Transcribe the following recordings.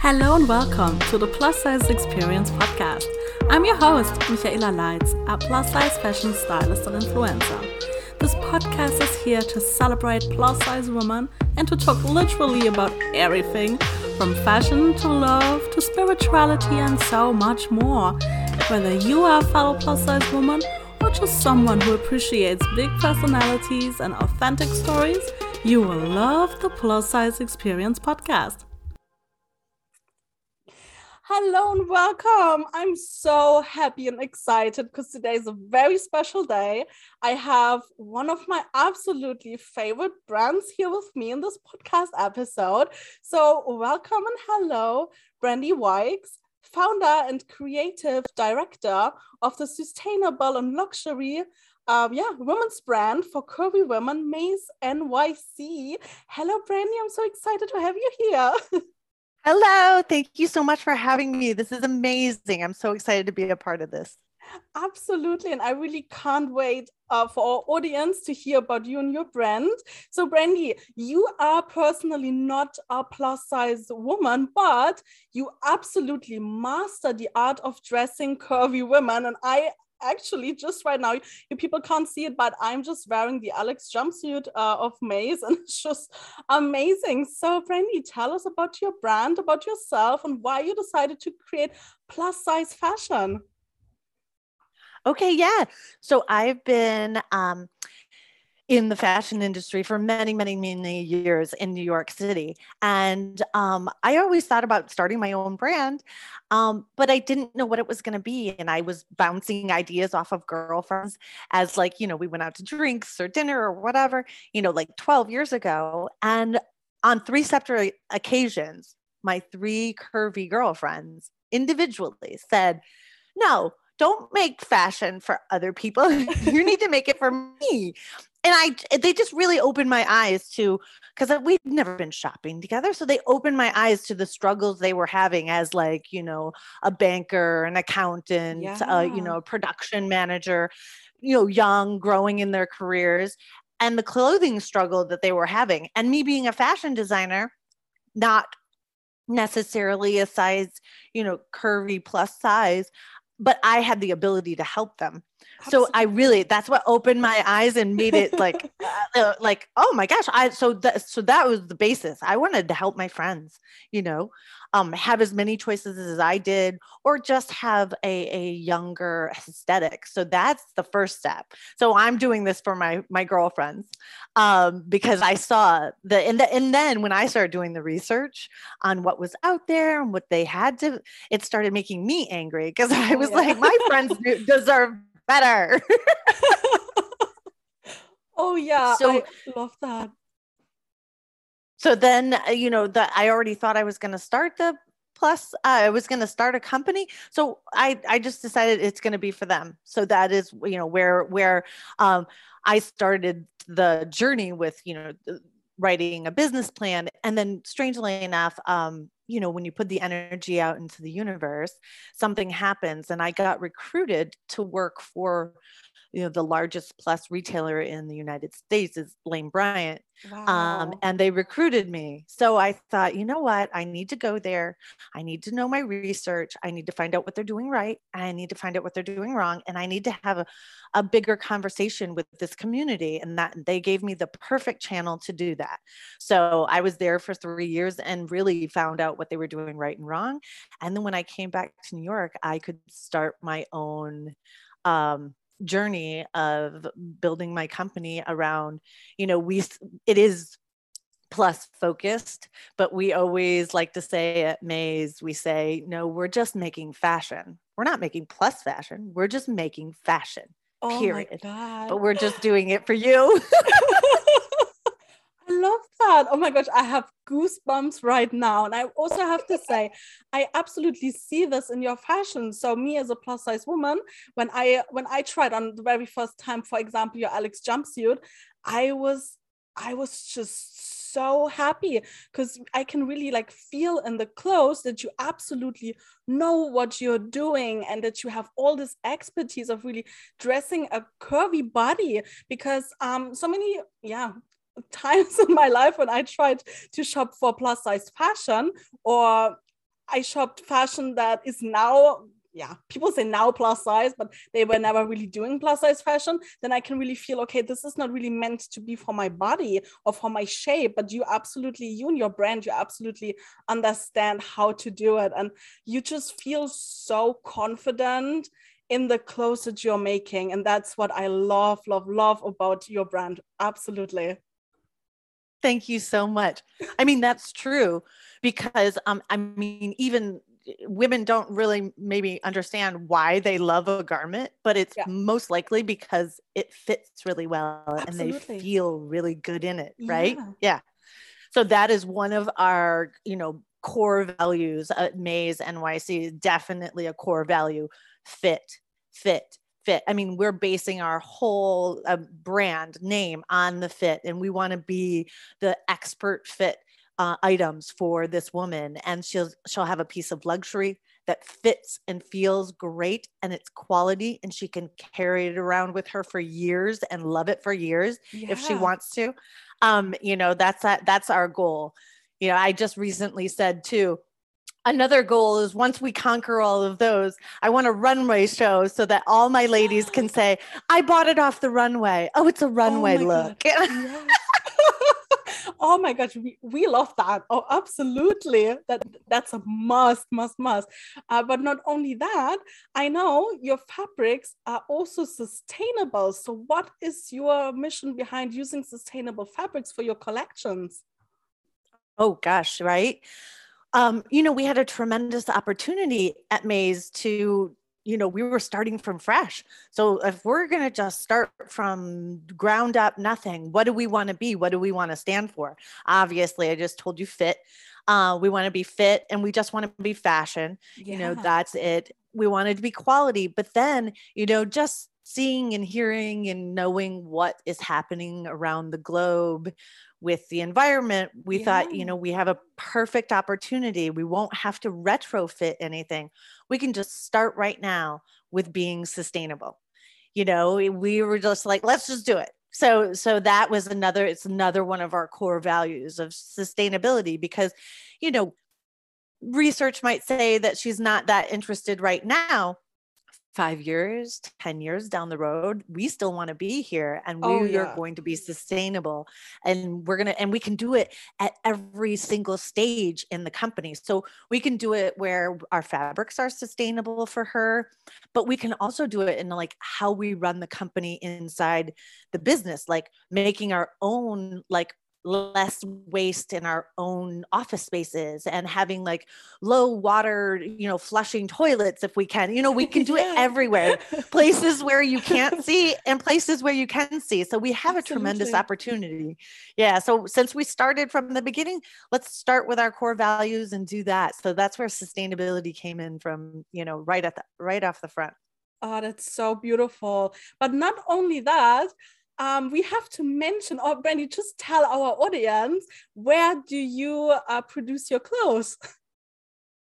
Hello and welcome to the Plus Size Experience podcast. I'm your host, Michaela Leitz, a plus size fashion stylist and influencer. This podcast is here to celebrate plus size women and to talk literally about everything from fashion to love to spirituality and so much more. Whether you are a fellow plus size woman or just someone who appreciates big personalities and authentic stories, you will love the Plus Size Experience podcast. Hello and welcome. I'm so happy and excited because today is a very special day. I have one of my absolutely favorite brands here with me in this podcast episode. So, welcome and hello, Brandy Wykes, founder and creative director of the sustainable and luxury um, yeah, women's brand for curvy women, Mayes NYC. Hello, Brandy. I'm so excited to have you here. Hello. Thank you so much for having me. This is amazing. I'm so excited to be a part of this. Absolutely. And I really can't wait uh, for our audience to hear about you and your brand. So, Brandy, you are personally not a plus size woman, but you absolutely master the art of dressing curvy women. And I actually just right now you people can't see it but i'm just wearing the alex jumpsuit uh, of Mayes and it's just amazing. So brandy tell us about your brand about yourself and why you decided to create plus size fashion. Okay yeah. So i've been um in the fashion industry for many, many, many years in New York City. And um, I always thought about starting my own brand, um, but I didn't know what it was going to be. And I was bouncing ideas off of girlfriends as, like, you know, we went out to drinks or dinner or whatever, you know, like 12 years ago. And on three separate occasions, my three curvy girlfriends individually said, no, don't make fashion for other people. you need to make it for me and I they just really opened my eyes to because we've never been shopping together. So they opened my eyes to the struggles they were having as like, you know, a banker, an accountant, yeah. uh, you know, a production manager, you know, young, growing in their careers, and the clothing struggle that they were having. And me being a fashion designer, not necessarily a size, you know, curvy plus size, but I had the ability to help them so i really that's what opened my eyes and made it like uh, like oh my gosh i so that so that was the basis. I wanted to help my friends you know um, have as many choices as i did or just have a, a younger aesthetic. So that's the first step. So i'm doing this for my my girlfriends um, because i saw the and, the and then when i started doing the research on what was out there and what they had to it started making me angry because i oh, was yeah. like my friends deserve better. oh yeah, so, I love that. So then, uh, you know, that I already thought I was going to start the plus uh, i was going to start a company so i i just decided it's going to be for them so that is you know where where um, i started the journey with you know writing a business plan and then strangely enough um, you know when you put the energy out into the universe something happens and i got recruited to work for you know the largest plus retailer in the united states is lane bryant um, wow. um, and they recruited me. So i thought you know what? I need to go there. I need to know my research. I need to find out what they're doing right. I need to find out what they're doing wrong and i need to have a, a bigger conversation with this community and that they gave me the perfect channel to do that. So i was there for three years and really found out what they were doing right and wrong and then when i came back to new york i could start my own um, journey of building my company around you know we it is plus focused but we always like to say at Mayes we say no we're just making fashion. We're not making plus fashion we're just making fashion oh period but we're just doing it for you I love that. Oh my gosh, I have goosebumps right now. And I also have to say, I absolutely see this in your fashion. So me as a plus size woman, when I when I tried on the very first time, for example, your Alex jumpsuit, I was I was just so happy because I can really like feel in the clothes that you absolutely know what you're doing and that you have all this expertise of really dressing a curvy body because um so many yeah times in my life when I tried to shop for plus size fashion or I shopped fashion that is now yeah, people say now plus size, but they were never really doing plus size fashion, then I can really feel, okay, this is not really meant to be for my body or for my shape, but you absolutely, you and your brand, you absolutely understand how to do it. And you just feel so confident in the clothes that you're making. And that's what I love, love, love about your brand. Absolutely. Thank you so much. I mean, that's true because um, I mean, even women don't really maybe understand why they love a garment, but it's yeah. most likely because it fits really well Absolutely. and they feel really good in it, right? Yeah. yeah. So that is one of our, you know, core values at Mayes NYC, definitely a core value fit, fit, fit. I mean, we're basing our whole uh, brand name on the fit, and we want to be the expert fit uh, items for this woman and she'll she'll have a piece of luxury that fits and feels great and it's quality and she can carry it around with her for years and love it for years yeah. if she wants to um you know that's that that's our goal you know i just recently said too another goal is once we conquer all of those i want a runway show so that all my ladies can say i bought it off the runway oh it's a runway oh look oh my gosh, we, we love that. Oh, absolutely. That that's a must, must, must. Uh, but not only that, I know your fabrics are also sustainable. So what is your mission behind using sustainable fabrics for your collections? Oh gosh, right. Um, you know, we had a tremendous opportunity at Mayes to you know, we were starting from fresh. So if we're going to just start from ground up, nothing, what do we want to be? What do we want to stand for? Obviously, I just told you fit. Uh, we want to be fit and we just want to be fashion. Yeah. You know, that's it. We wanted to be quality. But then, you know, just seeing and hearing and knowing what is happening around the globe with the environment, we yeah. thought, you know, we have a perfect opportunity. We won't have to retrofit anything. We can just start right now with being sustainable. You know, eh, we were just like, let's just do it. So, so that was another, it's another one of our core values of sustainability because, you know, research might say that she's not that interested right now five years, 10 years down the road, we still want to be here and oh, we oh, yeah. are going to be sustainable. And we're going to, and we can do it at every single stage in the company. So we can do it where our fabrics are sustainable for her, but we can also do it in like how we run the company inside the business, like making our own like less waste in our own office spaces and having like low water you know flushing toilets if we can. You know we can do it everywhere places where you can't see and places where you can see. So we have Absolutely. a tremendous opportunity. Yeah so since we started from the beginning let's start with our core values and do that. So that's where sustainability came in from you know right at the right off the front. Oh, that's so beautiful. But not only that, um, we have to mention, or Brandy, just tell our audience where do you uh, produce your clothes?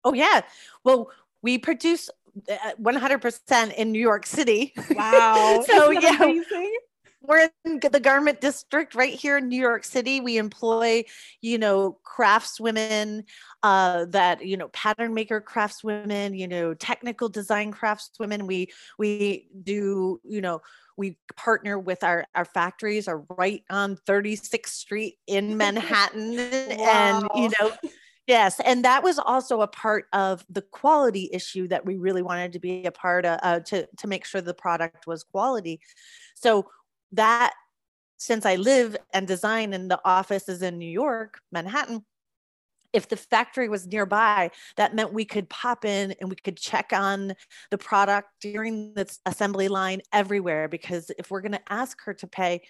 Oh yeah, well we produce 100% uh, in New York City. Wow! so yeah, amazing? we're in the garment district right here in New York City. We employ, you know, craftswomen uh, that, you know, pattern maker craftswomen, you know, technical design craftswomen. We we do, you know, we partner with our our factories are right on 36th Street in Manhattan, wow. and you know. Yes, and that was also a part of the quality issue that we really wanted to be a part of uh, to to make sure the product was quality. So that since I live and design and the office is in New York, Manhattan, if the factory was nearby, that meant we could pop in and we could check on the product during the assembly line everywhere. Because if we're going to ask her to pay,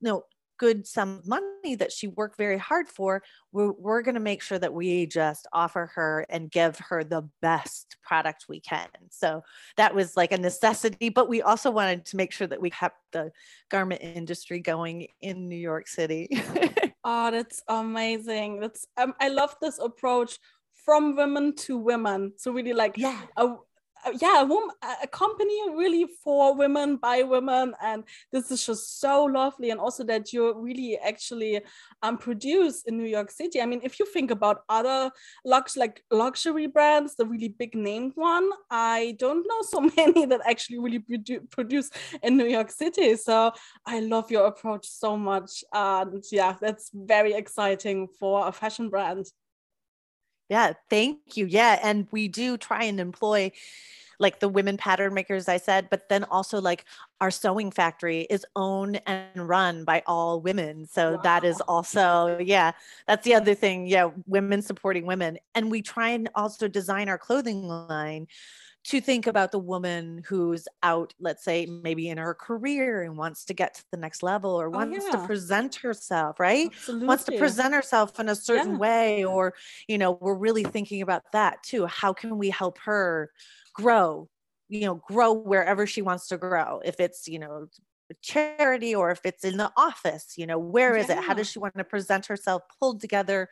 you know, good sum of money that she worked very hard for, we're, we're going to make sure that we just offer her and give her the best product we can. So that was like a necessity, but we also wanted to make sure that we kept the garment industry going in New York City. oh, that's amazing. That's um, I love this approach from women to women. So really like yeah. A, yeah, a, woman, a company really for women by women, and this is just so lovely. And also that you really actually um, produce in New York City. I mean, if you think about other lux like luxury brands, the really big named one, I don't know so many that actually really produ- produce in New York City. So I love your approach so much, and yeah, that's very exciting for a fashion brand. Yeah, thank you. Yeah, and we do try and employ like the women pattern makers I said, but then also like our sewing factory is owned and run by all women. So wow. that is also, yeah, that's the other thing. Yeah, women supporting women. And we try and also design our clothing line to think about the woman who's out, let's say, maybe in her career and wants to get to the next level or oh, wants yeah. to present herself, right? Absolutely. Wants to present herself in a certain yeah. way. Or, you know, we're really thinking about that too. How can we help her grow? You know, grow wherever she wants to grow. If it's, you know, charity or if it's in the office, you know, where is yeah. it? How does she want to present herself pulled together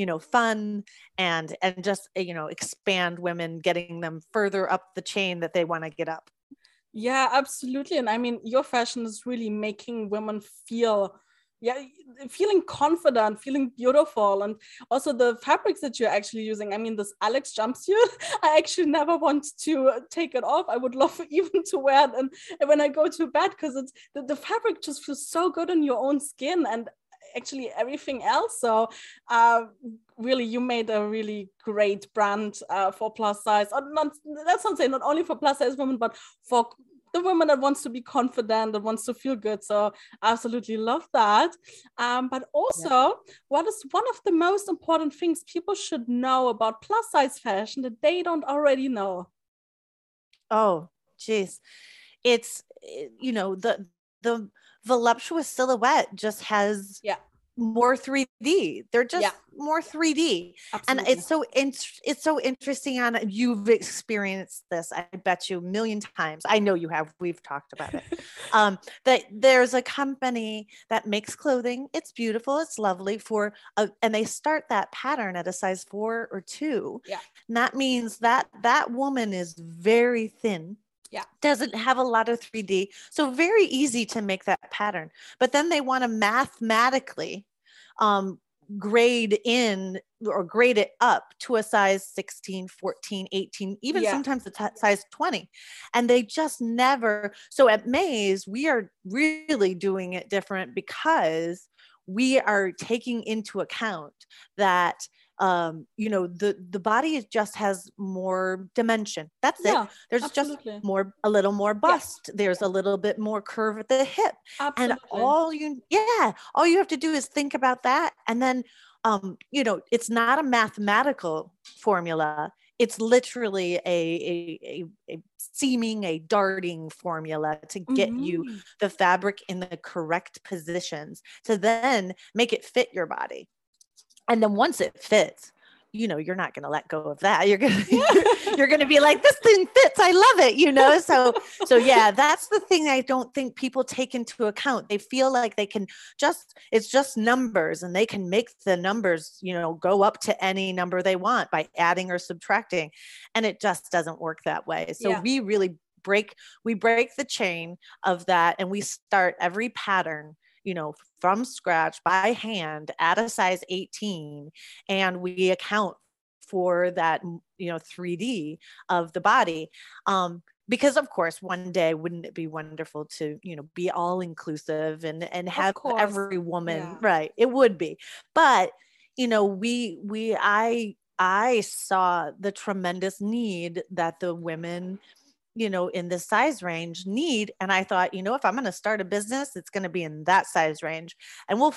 you know fun and and just eh, you know expand women getting them further up the chain that they want to get up. Yeah absolutely and i mean your fashion is really making women feel yeah eh, feeling confident feeling beautiful and also the fabrics that you're actually using i mean this alex jumpsuit i actually never want to uh, take it off i would love even to wear it and, and when i go to bed because it's the, the fabric just feels so good on your own skin and actually everything else. So uh, really, you made a really great brand uh, for plus size. Or not, that's not saying not only for plus size women, but for the woman that wants to be confident that wants to feel good so absolutely love that um, but also yeah. what is one of the most important things people should know about plus size fashion that they don't already know oh geez it's eh, you know the the voluptuous silhouette just has yeah more 3D. They're just yeah. more 3D. Absolutely. And it's so it's so interesting on you've experienced this. I bet you a million times. I know you have. We've talked about it. um, that there's a company that makes clothing. It's beautiful. It's lovely for a, and they start that pattern at a size 4 or 2. Yeah. And that means that that woman is very thin yeah. doesn't have a lot of 3d so very easy to make that pattern. But then they want to mathematically um, grade in or grade it up to a size 16 14 18 even yeah. sometimes a t- size 20 and they just never so at maze we are really doing it different because we are taking into account that um, you know the the body just has more dimension that's yeah, it there's absolutely. just more a little more bust yeah. there's a little bit more curve at the hip absolutely. and all you yeah all you have to do is think about that and then um, you know it's not a mathematical formula it's literally a, a, a, a, seaming, a darting formula to get mm-hmm. you the fabric in the correct positions to then make it fit your body and then once it fits you know you're not going to let go of that. You're going to you're going to be like this thing fits. I love it you know? So so yeah that's the thing i don't think people take into account. They feel like they can just it's just numbers and they can make the numbers you know go up to any number they want by adding or subtracting. And it just doesn't work that way. So yeah. we really break we break the chain of that and we start every pattern you know, from scratch by hand at a size 18. And we account for that, you know, 3D of the body. Um, because of course one day wouldn't it be wonderful to you know be all inclusive and and have every woman yeah. right it would be but you know we we i i saw the tremendous need that the women you know, in this size range need. And I thought, you know, if I'm going to start a business, it's going to be in that size range. And we'll,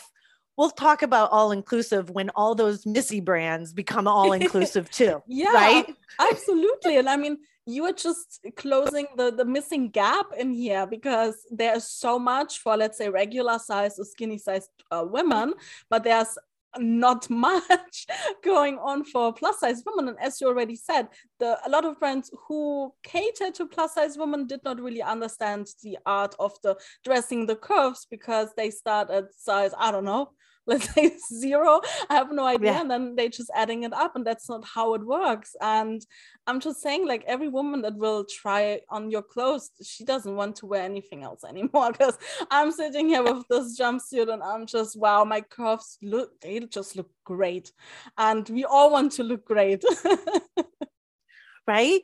we'll talk about all inclusive when all those Missy brands become all inclusive too. yeah, right? absolutely. And I mean, you are just closing the, the missing gap in here because there's so much for, let's say, regular size or skinny size uh, women, but there's not much going on for plus size women. And as you already said the a lot of brands who cater to plus size women did not really understand the art of the dressing the curves because they start at size i don't know let's say zero. I have no idea. Yeah. and then they just adding it up and that's not how it works. And i'm just saying like every woman that will try on your clothes she doesn't want to wear anything else anymore because i'm sitting here with this jumpsuit and i'm just wow my curves look they just look great. And we all want to look great right?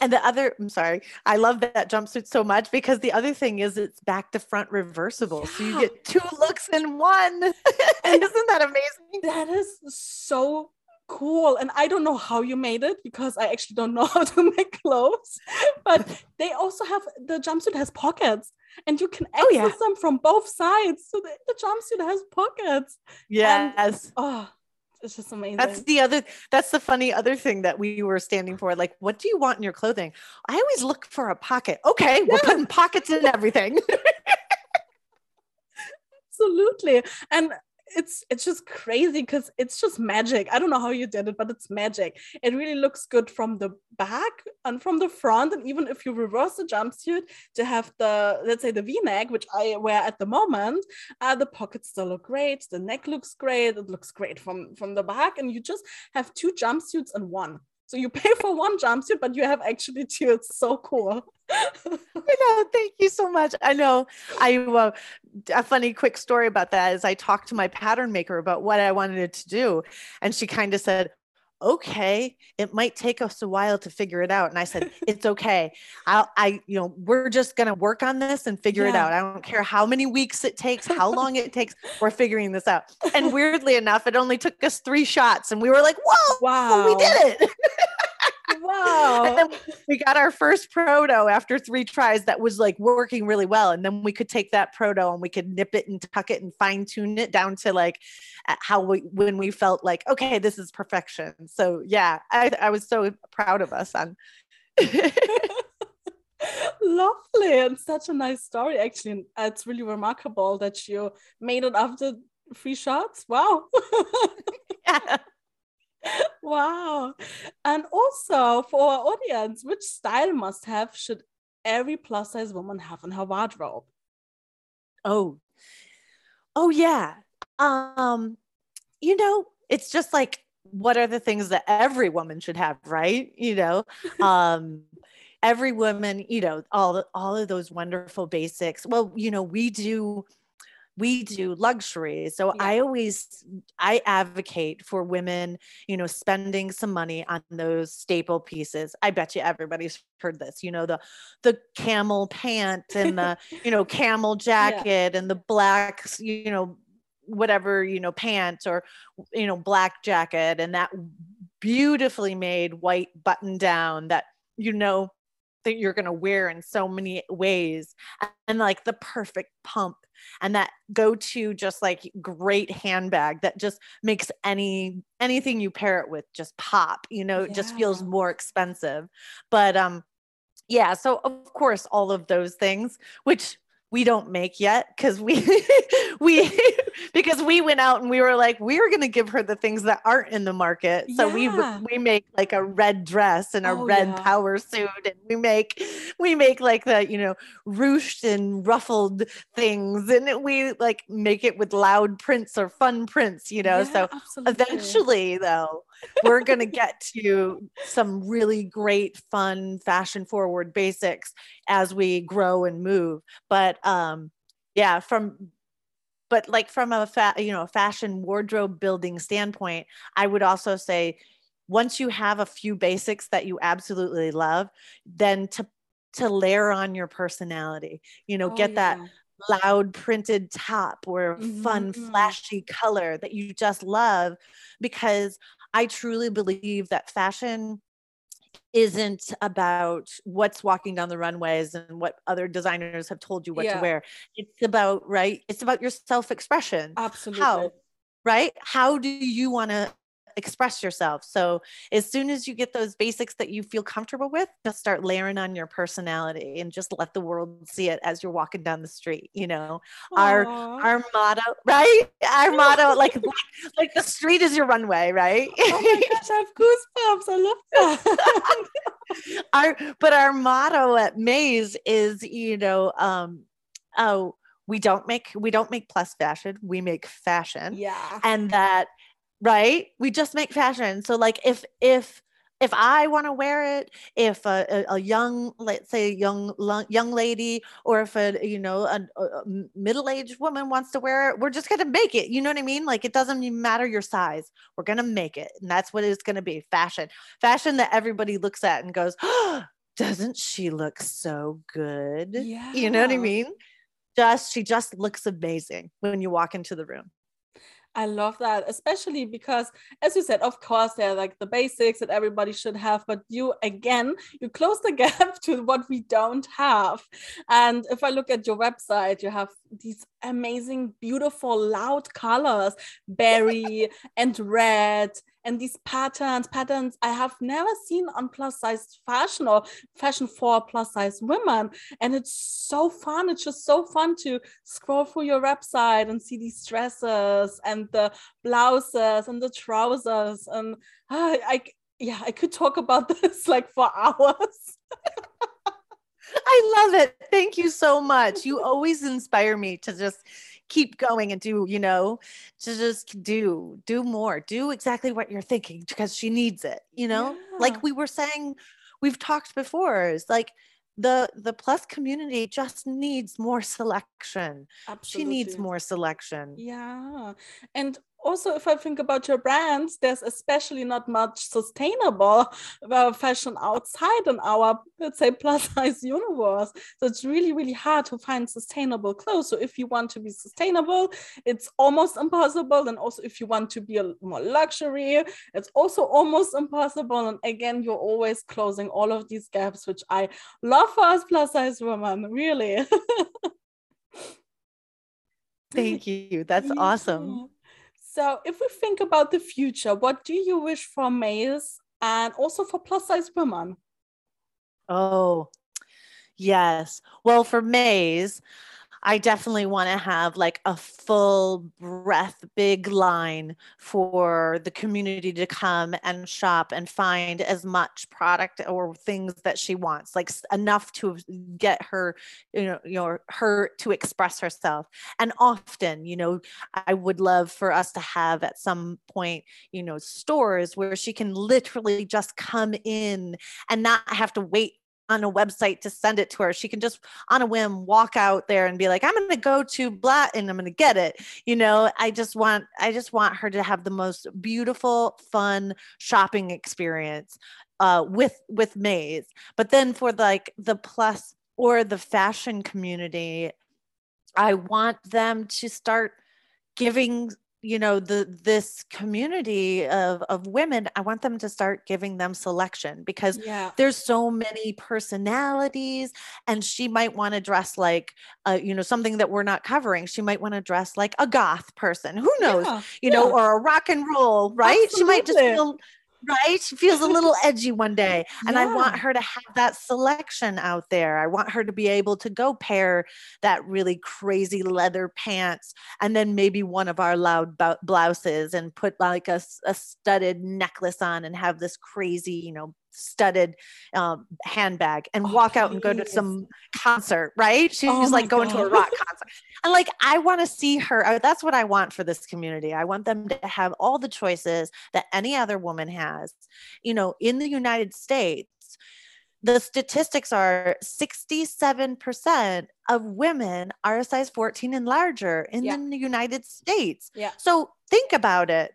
And the other, I'm sorry, I love that jumpsuit so much because the other thing is it's back to front reversible. So you get two looks in one. and isn't that amazing? that is so cool and i don't know how you made it because i actually don't know how to make clothes but they also have the jumpsuit has pockets and you can access Oh, yeah. them from both sides so the, the jumpsuit has pockets Yes. oh it's just amazing That's the other, that's the funny other thing that we were standing for. Like, what do you want in your clothing? I always look for a pocket. Okay, we're putting pockets in everything. absolutely and it's it's just crazy because it's just magic. I don't know how you did it but it's magic. It really looks good from the back and from the front and even if you reverse the jumpsuit to have the let's say the v-neck which i wear at the moment uh, the pockets still look great the neck looks great it looks great from from the back and you just have two jumpsuits in one so you pay for one jumpsuit but you have actually two it's so cool I know. Thank you so much. I know. I uh, a funny quick story about that is I talked to my pattern maker about what I wanted to do, and she kind of said, "Okay, it might take us a while to figure it out." And I said, "It's okay. I'll, I, you know, we're just gonna work on this and figure it out. I don't care how many weeks it takes, how long it takes. We're figuring this out." And weirdly enough, it only took us three shots, and we were like, "Whoa, wow we did it!" wow we got our first proto after three tries that was like working really well. And then we could take that proto and we could nip it and tuck it and fine tune it down to like how we, when we felt like, okay, this is perfection. So yeah, I, I was so proud of us on. Lovely and such a nice story. Actually, and it's really remarkable that you made it after three shots. Wow. yeah. wow. And also for our audience, which style must have should every plus size woman have in her wardrobe? Oh, oh yeah. Um, you know, it's just like what are the things that every woman should have, right? You know, um, every woman, you know, all all of those wonderful basics. Well, you know, we do we do luxury. So Yeah. I always I advocate for women, you know, spending some money on those staple pieces. I bet you everybody's heard this, you know, the the camel pant and the, you know, camel jacket and the black, you know, whatever, you know, pants or you know, black jacket and that beautifully made white button down that you know that you're going to wear in so many ways and like the perfect pump and that go to just like great handbag that just makes any anything you pair it with just pop you know it just feels more expensive. But um yeah so of course all of those things which we don't make yet because we we because we went out and we were like we were going to give her the things that aren't in the market so we we make like a red dress and a Oh, red yeah. power suit and we make we make like the you know ruched and ruffled things and we like make it with loud prints or fun prints you know Yeah, so absolutely. eventually though we're going to get to some really great fun fashion forward basics as we grow and move but um yeah from but like from a fa- you know a fashion wardrobe building standpoint i would also say once you have a few basics that you absolutely love then to to layer on your personality you know Oh, get that loud printed top or a fun mm-hmm. flashy color that you just love because i truly believe that fashion isn't about what's walking down the runways and what other designers have told you what Yeah. to wear it's about right it's about your self-expression Absolutely. how right how do you want to express yourself. So as soon as you get those basics that you feel comfortable with just start layering on your personality and just let the world see it as you're walking down the street you know? Our- our motto right? Our motto like like the street is your runway right? Oh my gosh, I have goosebumps. I love that. our but our motto at Mayes is, you know, um, oh, we don't make we don't make plus fashion we make fashion. Yeah. And that right we just make fashion so like if if if I want to wear it, if a, a, a, young, let's say, young young lady, or if a you know a, a middle aged woman wants to wear it, we're just gonna make it. You know what I mean? Like it doesn't even matter your size. We're gonna make it, and that's what it's gonna be. Fashion, fashion that everybody looks at and goes, oh, "Doesn't she look so good?" Yeah. You know what I mean? Just she just looks amazing when you walk into the room. I love that, especially because, as you said, of course, they're like the basics that everybody should have, but you again, you close the gap to what we don't have. And if I look at your website, you have these amazing, beautiful, loud colors, berry and red and these patterns patterns i have never seen on plus size fashion or fashion for plus size women and it's so fun it's just so fun to scroll through your website and see these dresses and the blouses and the trousers and uh, i yeah i could talk about this like for hours I love it. Thank you so much. You always inspire me to just keep going and do, you know, to just do, do more, do exactly what you're thinking because she needs it, you know? Yeah. Like we were saying, we've talked before, is like the the plus community just needs more selection. Absolutely. She needs more selection. Yeah. And also if i think about your brands there's especially not much sustainable uh, fashion outside in our let's say plus size universe. So it's really really hard to find sustainable clothes. So if you want to be sustainable it's almost impossible. And also if you want to be a more luxury it's also almost impossible. And again you're always closing all of these gaps which i love for us plus size women really. Thank you. That's awesome. So, if we think about the future, what do you wish for Mayes and also for plus size women? Oh, yes. Well, for Mayes, I definitely want to have like a full breath, big line for the community to come and shop and find as much product or things that she wants, like enough to get her, you know, you know, her to express herself. And often, you know, I would love for us to have at some point, you know, stores where she can literally just come in and not have to wait on a website to send it to her. She can just on a whim walk out there and be like, I'm going to go to blah and I'm going to get it. You know, I just want I just want her to have the most beautiful, fun shopping experience uh, with with Mayes. But then for like the plus or the fashion community, I want them to start giving you know the this community of of women i want them to start giving them selection because yeah. there's so many personalities and she might want to dress like uh, you know something that we're not covering she might want to dress like a goth person who knows yeah. you yeah. know or a rock and roll right Absolutely. she might just feel right? She feels a little edgy one day. And yeah. I want her to have that selection out there. I want her to be able to go pair that really crazy leather pants and then maybe one of our loud blouses and put like a, a studded necklace on and have this crazy, you know, studded um, handbag and oh, walk out and go to some concert, right? She's oh like going God. to a rock concert. And like, I want to see her. That's what I want for this community. I want them to have all the choices that any other woman has. You know, in the United States, the statistics are 67% of women are a size 14 and larger in yeah. the United States. Yeah. So think about it.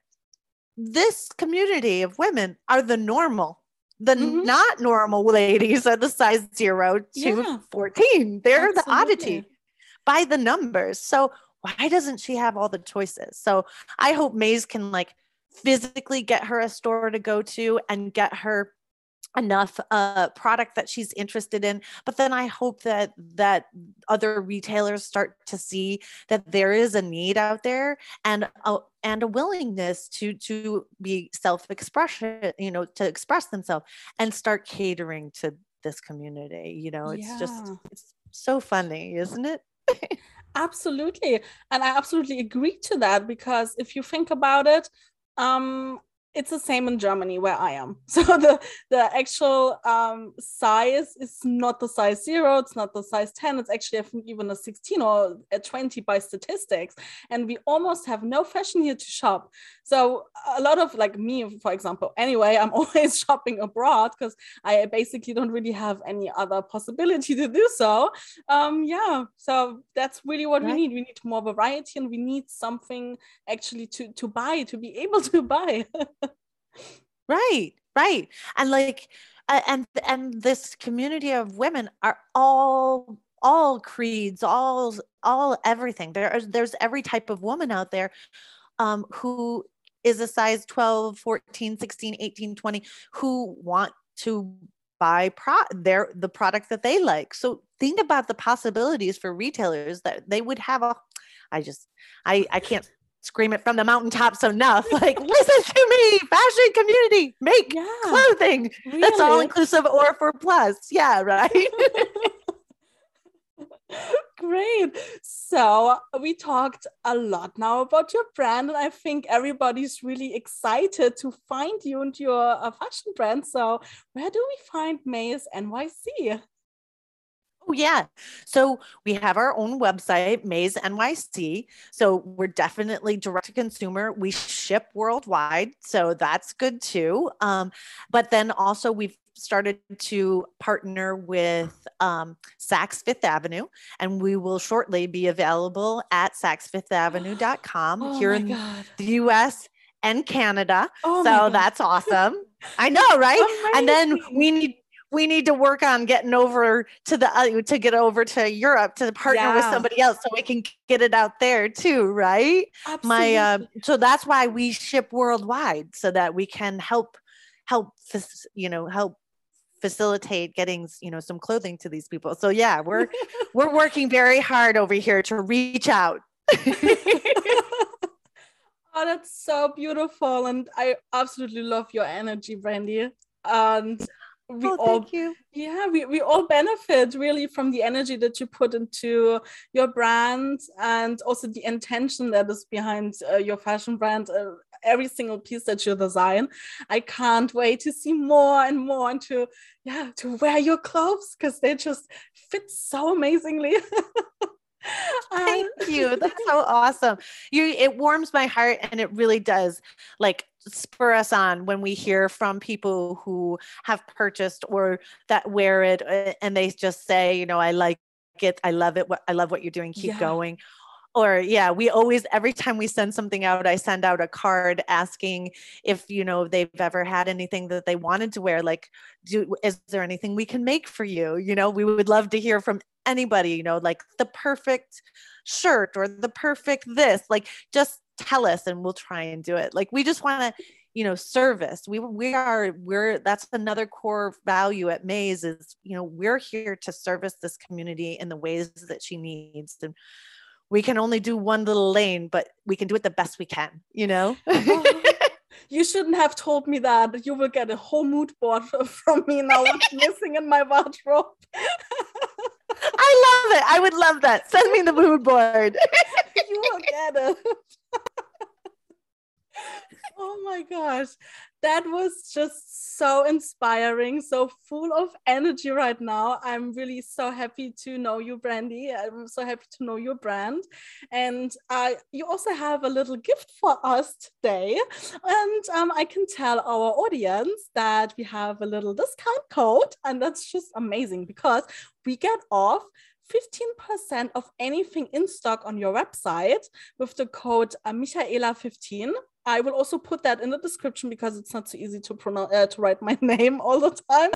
This community of women are the normal the mm-hmm. not normal ladies are the size zero to yeah. 14. They're Absolutely. the oddity by the numbers. So why doesn't she have all the choices? So I hope Mayes can like physically get her a store to go to and get her enough uh, product that she's interested in but then i hope that that other retailers start to see that there is a need out there and a, and a willingness to to be self-expression you know to express themselves and start catering to this community you know it's yeah. just it's so funny isn't it absolutely and i absolutely agree to that because if you think about it um it's the same in Germany where I am. So the the actual um, size is not the size zero, it's not the size 10, it's actually I think even a 16 or a 20 by statistics. And we almost have no fashion here to shop. So a lot of like me, for example, anyway, I'm always shopping abroad because I basically don't really have any other possibility to do so. Um, yeah, so that's really what right. we need. We need more variety and we need something actually to to buy, to be able to buy. Right right. And like and and this community of women are all all creeds all all everything. There's there's every type of woman out there um who is a size 12 14 16 18 20 who want to buy pro their the product that they like. So think about the possibilities for retailers that they would have a i just i i can't scream it from the mountaintops enough. Like, listen to me, fashion community, make yeah, clothing really? that's all inclusive or for plus. Yeah, right. Great. So we talked a lot now about your brand, and I think everybody's really excited to find you and your uh, fashion brand. So where do we find Mayes NYC? Oh, yeah. So we have our own website, Mayes NYC. So we're definitely direct to consumer. We ship worldwide. So that's good too. Um, but then also we've started to partner with um, Saks Fifth Avenue, and we will shortly be available at saksfifthavenue.com oh here in God. the US and Canada. Oh so that's awesome. I know, right? Amazing. And then we need we need to work on getting over to the uh, to get over to Europe to partner yeah. with somebody else so we can get it out there too, right? Absolutely. My uh, so that's why we ship worldwide so that we can help help you know help facilitate getting you know some clothing to these people. So yeah, we're we're working very hard over here to reach out. Oh, that's so beautiful. And I absolutely love your energy, Brandy. And we oh, all you. yeah we, we all benefit really from the energy that you put into your brand and also the intention that is behind uh, your fashion brand uh, every single piece that you design i can't wait to see more and more and to yeah to wear your clothes because they just fit so amazingly Thank you. That's so awesome. You it warms my heart and it really does like spur us on when we hear from people who have purchased or that wear it uh, and they just say, you know, I like it, I love it, I love what you're doing, keep yeah. going. Or yeah, we always every time we send something out, I send out a card asking if you know they've ever had anything that they wanted to wear. Like, do is there anything we can make for you? You know, we would love to hear from anybody, you know, like the perfect shirt or the perfect this. Like just tell us and we'll try and do it. Like we just want to you know service we we are we're that's another core value at Mayes is you know we're here to service this community in the ways that she needs and we can only do one little lane but we can do it the best we can you know you shouldn't have told me that you will get a whole mood board from me now what's missing in my wardrobe I love it. I would love that. Send me the mood board. you will get it. Oh my gosh. That was just so inspiring so full of energy right now. I'm really so happy to know you brandy. I'm so happy to know your brand. And uh, you also have a little gift for us today. And um, i can tell our audience that we have a little discount code. And that's just amazing because we get off 15% of anything in stock on your website with the code uh, Michaela15 I will also put that in the description because it's not so easy to pronounce uh, to write my name all the time.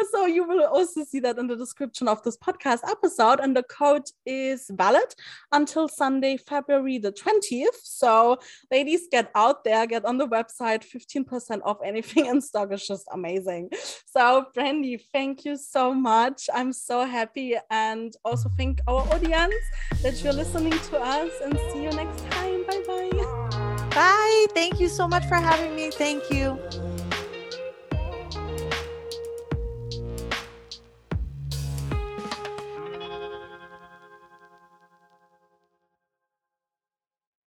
so you will also see that in the description of this podcast episode. And the code is valid until Sunday, February the 20th. So ladies, get out there, get on the website. 15% off anything in stock is just amazing. So Brandy, thank you so much. I'm so happy. And also thank our audience that you're listening to us and see you next time. Bye bye. Bye. Thank you so much for having me. Thank you.